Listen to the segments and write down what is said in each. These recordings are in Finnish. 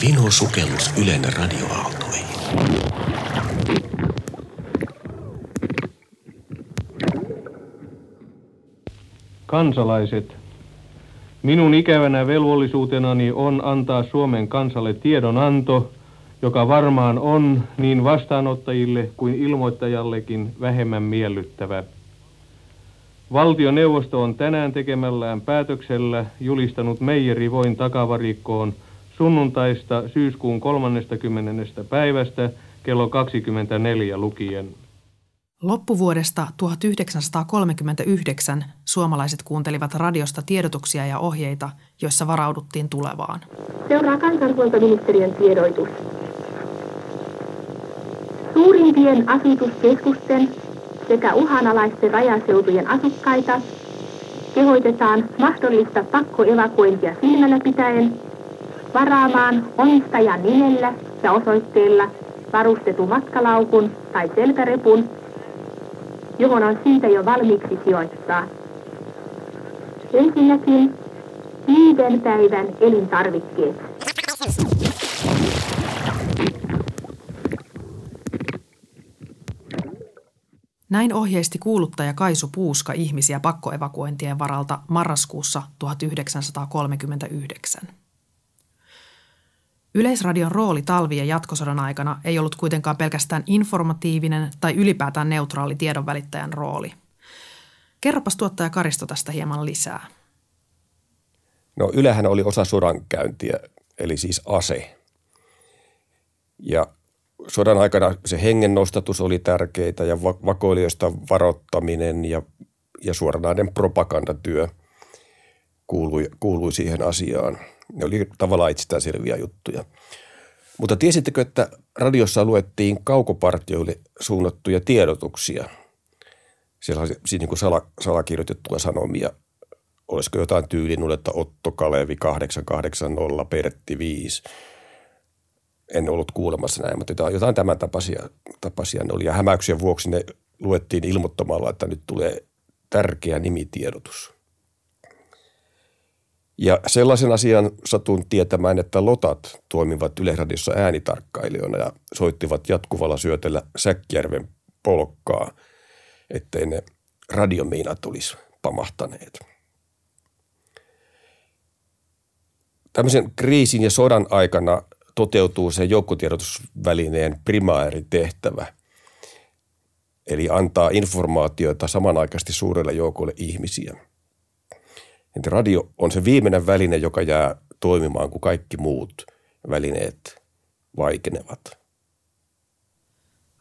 Vino sukellus Ylen radioaaltoihin. Kansalaiset, minun ikävänä velvollisuutenani on antaa Suomen kansalle tiedonanto, joka varmaan on niin vastaanottajille kuin ilmoittajallekin vähemmän miellyttävä. Valtioneuvosto on tänään tekemällään päätöksellä julistanut meijerivoin takavarikkoon sunnuntaista syyskuun 30. päivästä kello 24 lukien. Loppuvuodesta 1939 suomalaiset kuuntelivat radiosta tiedotuksia ja ohjeita, joissa varauduttiin tulevaan. Seuraa kansanhuoltoministeriön tiedoitus. Suurimpien asutuskeskusten sekä uhanalaisten rajaseutujen asukkaita kehoitetaan mahdollista pakkoevakuointia silmällä pitäen varaamaan omistajan nimellä ja osoitteella varustetun matkalaukun tai selkärepun, johon on siitä jo valmiiksi sijoittaa. Ensinnäkin viiden päivän elintarvikkeet. Näin ohjeisti kuuluttaja Kaisu Puuska ihmisiä pakkoevakuointien varalta marraskuussa 1939. Yleisradion rooli talvi- ja jatkosodan aikana ei ollut kuitenkaan pelkästään informatiivinen tai ylipäätään neutraali tiedonvälittäjän rooli. Kerropas tuottaja Karisto tästä hieman lisää. No Ylehän oli osa sodankäyntiä, eli siis ase. Ja sodan aikana se hengen nostatus oli tärkeitä ja vakoilijoista varoittaminen ja, ja suoranainen propagandatyö kuului, kuului siihen asiaan. Ne oli tavallaan itsestäänselviä juttuja. Mutta tiesittekö, että radiossa luettiin kaukopartioille suunnattuja tiedotuksia? Siellä oli siis niin kuin sala, salakirjoitettuja sanomia. Olisiko jotain tyyliin, että Otto Kalevi 880, Pertti 5 – en ollut kuulemassa näin, mutta jotain, jotain tämän tapaisia, tapaisia ne oli. Ja hämäyksien vuoksi ne luettiin ilmoittamalla, että nyt tulee tärkeä nimitiedotus. Ja sellaisen asian satun tietämään, että lotat toimivat Yleisradiossa äänitarkkailijoina ja soittivat jatkuvalla syötellä Säkkijärven polkkaa, ettei ne radiomiinat olisi pamahtaneet. Tämmöisen kriisin ja sodan aikana toteutuu se joukkotiedotusvälineen primääritehtävä, eli antaa informaatiota samanaikaisesti suurelle joukolle ihmisiä. Että radio on se viimeinen väline, joka jää toimimaan, kun kaikki muut välineet vaikenevat.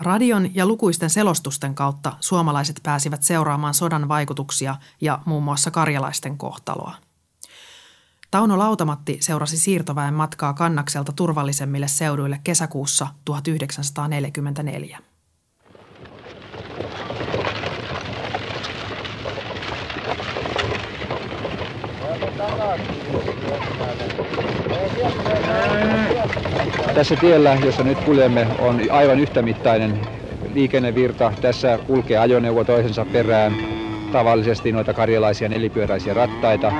Radion ja lukuisten selostusten kautta suomalaiset pääsivät seuraamaan sodan vaikutuksia ja muun muassa karjalaisten kohtaloa. Tauno Lautamatti seurasi siirtoväen matkaa kannakselta turvallisemmille seuduille kesäkuussa 1944. Tässä tiellä, jossa nyt kuljemme, on aivan yhtämittainen liikennevirta. Tässä kulkee ajoneuvo toisensa perään tavallisesti noita karjalaisia nelipyöräisiä rattaita.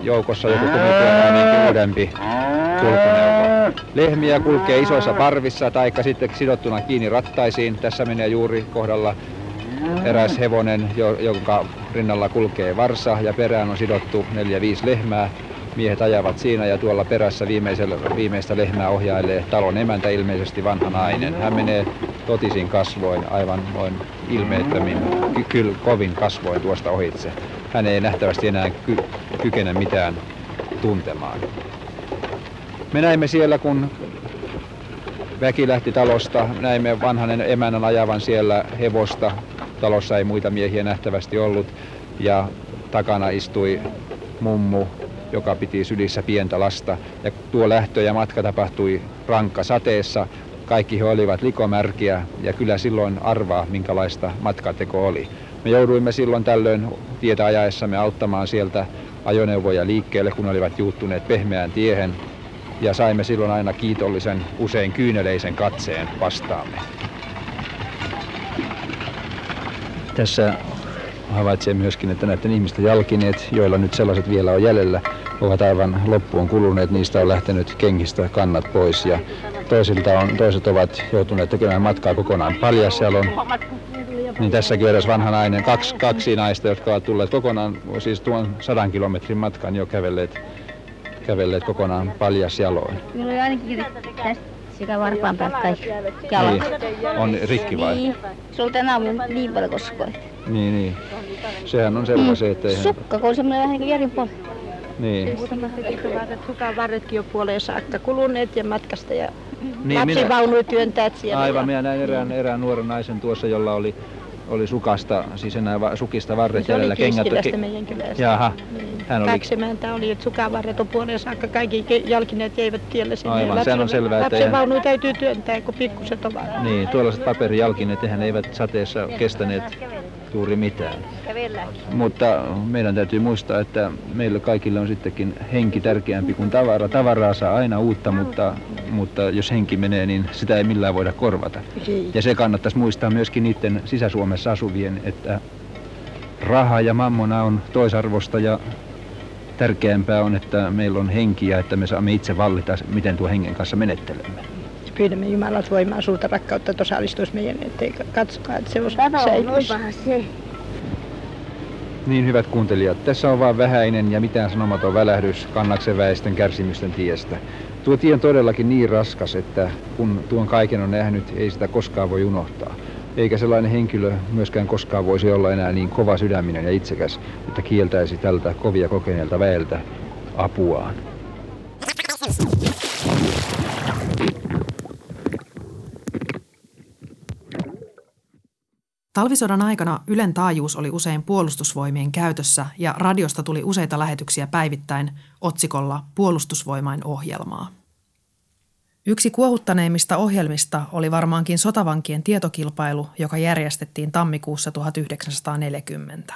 Joukossa joku kumipyöräinen uudempi kulkuneuvo. Lehmiä kulkee isoissa parvissa tai sitten sidottuna kiinni rattaisiin. Tässä menee juuri kohdalla eräs hevonen, jonka rinnalla kulkee varsa ja perään on sidottu neljä viisi lehmää miehet ajavat siinä ja tuolla perässä viimeistä lehmää ohjailee talon emäntä, ilmeisesti vanha nainen. Hän menee totisin kasvoin, aivan noin ilmeettömin, kyllä kovin kasvoin tuosta ohitse. Hän ei nähtävästi enää ky- kykene mitään tuntemaan. Me näimme siellä, kun väki lähti talosta, näimme vanhan emännän ajavan siellä hevosta. Talossa ei muita miehiä nähtävästi ollut ja takana istui mummu joka piti sylissä pientä lasta. Ja tuo lähtö ja matka tapahtui rankka sateessa. Kaikki he olivat likomärkiä ja kyllä silloin arvaa, minkälaista matkateko oli. Me jouduimme silloin tällöin tietä ajaessamme auttamaan sieltä ajoneuvoja liikkeelle, kun olivat juuttuneet pehmeään tiehen. Ja saimme silloin aina kiitollisen, usein kyyneleisen katseen vastaamme. Tässä havaitsee myöskin, että näiden ihmisten jalkineet, joilla nyt sellaiset vielä on jäljellä, ovat aivan loppuun kuluneet. Niistä on lähtenyt kengistä kannat pois ja toisilta on, toiset ovat joutuneet tekemään matkaa kokonaan paljasjalon. Niin tässäkin edes vanha nainen, kaksi, kaksi naista, jotka ovat tulleet kokonaan, siis tuon sadan kilometrin matkan jo kävelleet, kävelleet kokonaan paljasjaloin. Minulla oli ainakin tästä sekä varpaan päältä kaikki jalat. Niin. On rikki vai? Niin. Sulta aamun niin paljon koskoit. Niin, niin. Sehän on selvä se, että. Sukka, kun on semmoinen vähän niin kuin järin puoli. Niin. Varret, sukavarretkin jo puoleen saakka kuluneet ja matkasta ja Niin, lapsivaunuja työntäät siellä. Aivan, ja... minä näin erään, erään nuoren naisen tuossa, jolla oli, oli sukasta, siis enää va, sukista varret Se jäljellä. oli Kiskilästä meidän kylästä. Jaha, Niin. hän oli... Kaksi emäntä oli, että sukavarret on puoleen saakka, kaikki ke- jalkineet jäivät tielle sinne. Aivan, Lapsi- sehän on selvää, että eihän- Lapsivaunuja täytyy työntää, kun pikkuset ovat. Niin, tuollaiset paperijalkineet, eihän ne eivät sateessa kestäneet juuri mitään. Mutta meidän täytyy muistaa, että meillä kaikille on sittenkin henki tärkeämpi kuin tavara. Tavaraa saa aina uutta, mutta, mutta jos henki menee, niin sitä ei millään voida korvata. Ja se kannattaisi muistaa myöskin niiden Sisä-Suomessa asuvien, että raha ja mammona on toisarvosta ja tärkeämpää on, että meillä on henki ja että me saamme itse vallita, miten tuo hengen kanssa menettelemme. Pyydämme Jumalat voimaa suurta rakkautta, että osallistuisi meidän, ettei katsokaa, että se on säilyisi. se. Niin hyvät kuuntelijat, tässä on vain vähäinen ja mitään sanomaton välähdys kannaksen väestön kärsimysten tiestä. Tuo tie on todellakin niin raskas, että kun tuon kaiken on nähnyt, ei sitä koskaan voi unohtaa. Eikä sellainen henkilö myöskään koskaan voisi olla enää niin kova sydäminen ja itsekäs, että kieltäisi tältä kovia kokeneelta väeltä apuaan. Talvisodan aikana Ylen taajuus oli usein puolustusvoimien käytössä ja radiosta tuli useita lähetyksiä päivittäin otsikolla Puolustusvoimain ohjelmaa. Yksi kuohuttaneimmista ohjelmista oli varmaankin sotavankien tietokilpailu, joka järjestettiin tammikuussa 1940.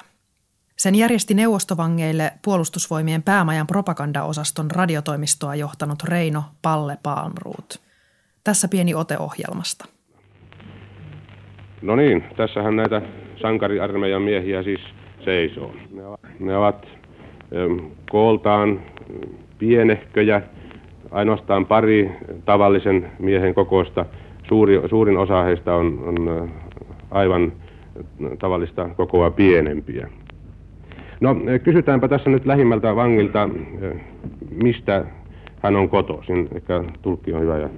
Sen järjesti neuvostovangeille puolustusvoimien päämajan propagandaosaston radiotoimistoa johtanut Reino Palle Palmruut. Tässä pieni ote ohjelmasta. No niin, tässähän näitä sankariarmeijan miehiä siis seisoo. Ne ovat, ne ovat kooltaan pienehköjä, ainoastaan pari tavallisen miehen kokoista. Suuri, suurin osa heistä on, on aivan tavallista kokoa pienempiä. No kysytäänpä tässä nyt lähimmältä vangilta, mistä hän on kotoisin. Ehkä tulkki on hyvä ja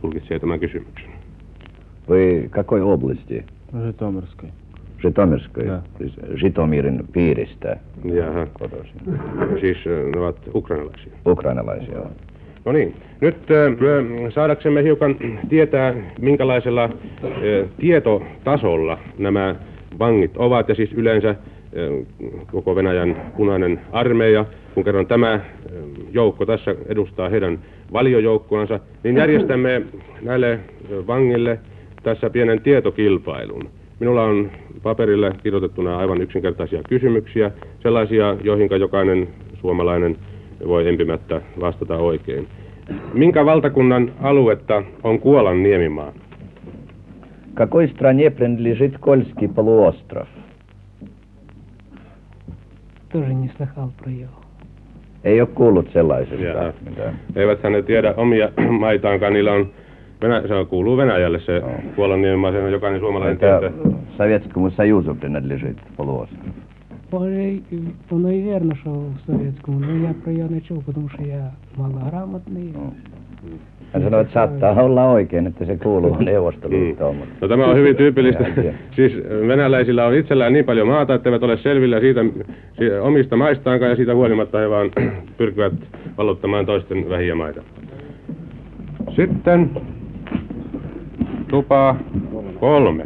tulkitsee tämän kysymyksen. Вы какой области? Житомирской. Житомирской. Да. То есть Житомирин piiristä Jaha. kotoisin. Siis äh, ne ovat ukrainalaisia. Ukrainalaisia on. No niin, nyt äh, saadaksemme hiukan tietää, minkälaisella äh, tietotasolla nämä vangit ovat, ja siis yleensä äh, koko Venäjän punainen armeija, kun kerran tämä äh, joukko tässä edustaa heidän valiojoukkoansa, niin järjestämme näille äh, vangille tässä pienen tietokilpailun. Minulla on paperille kirjoitettuna aivan yksinkertaisia kysymyksiä, sellaisia, joihin jokainen suomalainen voi empimättä vastata oikein. Minkä valtakunnan aluetta on Kuolan niemimaa? Какой стране принадлежит Кольский полуостров? Тоже не слыхал про ее. Ei ole kuullut sellaisesta. Jaha. Mitä. Eivät ne tiedä omia maitaankaan, niillä on, Venä, se on, kuuluu Venäjälle se Joo. Kuolan niemimaa, sen on jokainen suomalainen Это tietää. Советскому Союзу принадлежит полуостров. Може, воно и верно, что в советскому, но я про ее начал, потому что я малограмотный. Hän sanoi, että saattaa olla oikein, että se kuuluu Neuvostoliittoon. Mutta No tämä on hyvin tyypillistä. En tiedä. siis venäläisillä on itsellään niin paljon maata, että eivät ole selvillä siitä si- omista maistaankaan ja siitä huolimatta he vaan pyrkivät valuttamaan toisten vähiä maita. Sitten tupa kolme.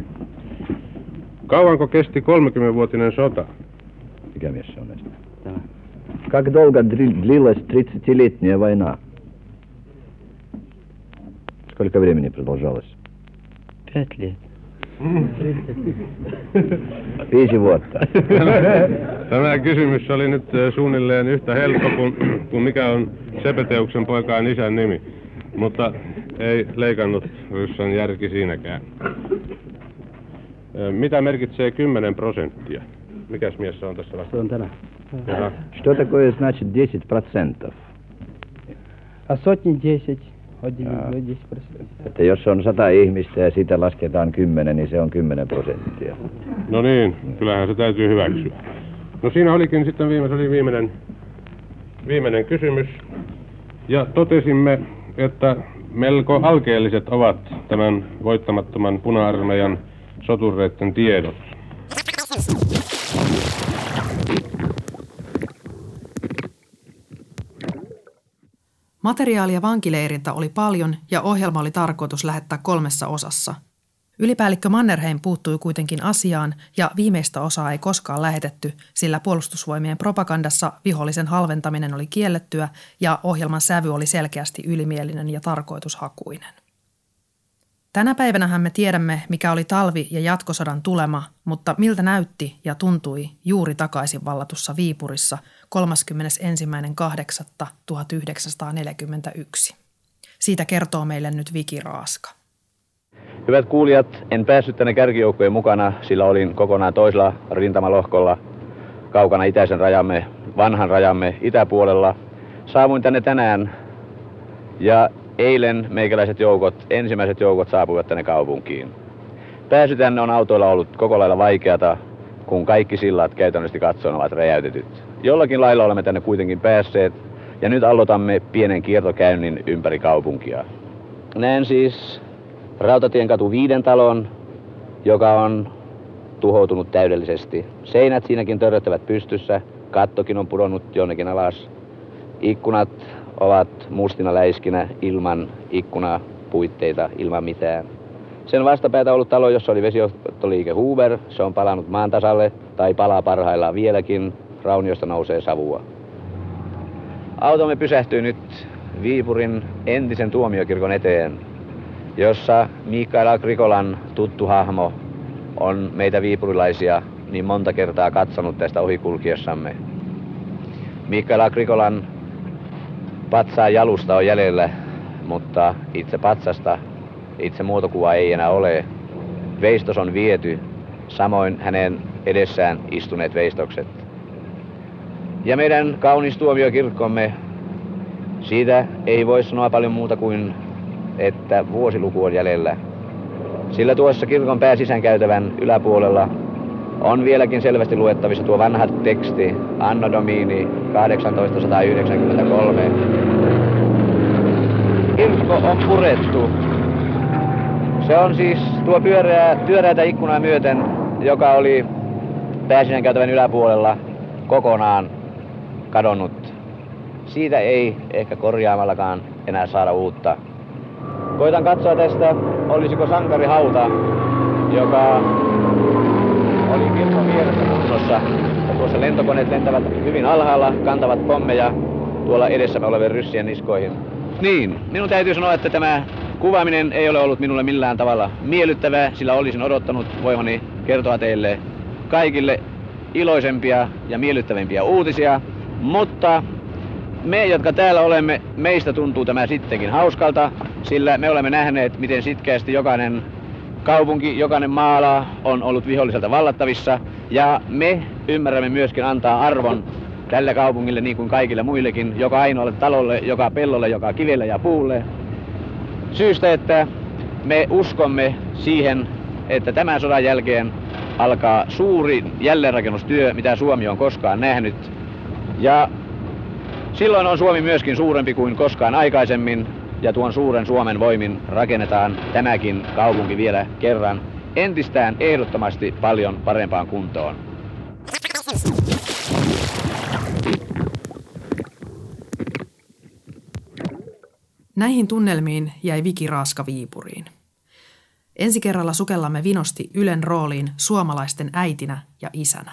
Kauanko kesti 30-vuotinen sota? Mikä mies se on näistä? Как долго дри- длилась 30-летняя война? Сколько времени продолжалась? Пять лет. Viisi vuotta. Tämä kysymys oli nyt eh, suunnilleen yhtä helppo kuin, kuin mikä on Sepeteuksen poikaan isän nimi. Mutta ei leikannut Ryssan järki siinäkään. Eh, Mitä merkitsee 10 prosenttia? mikäs mies se on tässä vasta? Se on tämä. Jaha. Что такое значит 10%? А сотни 10. Один Jaa. 10 процентов. Että jos on 100 ihmistä ja siitä lasketaan 10, niin se on 10 prosenttia. No niin, kyllähän se täytyy hyväksyä. No siinä olikin sitten viime, se oli viimeinen, viimeinen kysymys. Ja totesimme, että melko alkeelliset ovat tämän voittamattoman puna-armeijan sotureiden tiedot. Materiaalia vankileiriltä oli paljon ja ohjelma oli tarkoitus lähettää kolmessa osassa. Ylipäällikkö Mannerheim puuttui kuitenkin asiaan ja viimeistä osaa ei koskaan lähetetty, sillä puolustusvoimien propagandassa vihollisen halventaminen oli kiellettyä ja ohjelman sävy oli selkeästi ylimielinen ja tarkoitushakuinen. Tänä päivänähän me tiedämme, mikä oli talvi- ja jatkosodan tulema, mutta miltä näytti ja tuntui juuri takaisin vallatussa Viipurissa 31.8.1941. Siitä kertoo meille nyt Viki Raaska. Hyvät kuulijat, en päässyt tänne kärkijoukkojen mukana, sillä olin kokonaan toisella rintamalohkolla kaukana itäisen rajamme, vanhan rajamme itäpuolella. Saavuin tänne tänään ja eilen meikäläiset joukot, ensimmäiset joukot saapuivat tänne kaupunkiin. Pääsy tänne on autoilla ollut koko lailla vaikeata, kun kaikki sillat käytännössä katsoen ovat räjäytetyt. Jollakin lailla olemme tänne kuitenkin päässeet ja nyt aloitamme pienen kiertokäynnin ympäri kaupunkia. Näen siis Rautatien katu viiden talon, joka on tuhoutunut täydellisesti. Seinät siinäkin törröttävät pystyssä, kattokin on pudonnut jonnekin alas. Ikkunat ovat mustina läiskinä ilman ikkunapuitteita, ilman mitään. Sen vastapäätä ollut talo, jossa oli vesiottoliike Huber. Se on palannut maan tasalle tai palaa parhaillaan vieläkin. Rauniosta nousee savua. Automme pysähtyy nyt Viipurin entisen tuomiokirkon eteen, jossa Mikael Agrikolan tuttu hahmo on meitä viipurilaisia niin monta kertaa katsonut tästä ohikulkiessamme. Mikael Agrikolan patsaan jalusta on jäljellä, mutta itse patsasta, itse muotokuva ei enää ole. Veistos on viety, samoin hänen edessään istuneet veistokset. Ja meidän kaunis tuomiokirkkomme, siitä ei voi sanoa paljon muuta kuin että vuosiluku on jäljellä. Sillä tuossa kirkon pääsisänkäytävän yläpuolella on vieläkin selvästi luettavissa tuo vanha teksti Anno Domini 1893. Kirkko on purettu. Se on siis tuo pyöreä, pyöreätä ikkunaa myöten, joka oli pääsisänkäytävän yläpuolella kokonaan kadonnut. Siitä ei ehkä korjaamallakaan enää saada uutta. Koitan katsoa tästä, olisiko sankarihauta, joka oli kirkon vieressä kunnossa. Ja tuossa lentokoneet lentävät hyvin alhaalla, kantavat pommeja tuolla edessämme olevien ryssien niskoihin. Niin, minun täytyy sanoa, että tämä kuvaaminen ei ole ollut minulle millään tavalla miellyttävää, sillä olisin odottanut voimani kertoa teille kaikille iloisempia ja miellyttävämpiä uutisia, mutta me, jotka täällä olemme, meistä tuntuu tämä sittenkin hauskalta, sillä me olemme nähneet, miten sitkeästi jokainen kaupunki, jokainen maala on ollut viholliselta vallattavissa. Ja me ymmärrämme myöskin antaa arvon tälle kaupungille niin kuin kaikille muillekin, joka ainoalle talolle, joka pellolle, joka kivelle ja puulle. Syystä, että me uskomme siihen, että tämän sodan jälkeen alkaa suuri jälleenrakennustyö, mitä Suomi on koskaan nähnyt. Ja silloin on Suomi myöskin suurempi kuin koskaan aikaisemmin ja tuon suuren Suomen voimin rakennetaan tämäkin kaupunki vielä kerran entistään ehdottomasti paljon parempaan kuntoon. Näihin tunnelmiin jäi Viki Raaska Viipuriin. Ensi kerralla sukellamme vinosti Ylen rooliin suomalaisten äitinä ja isänä.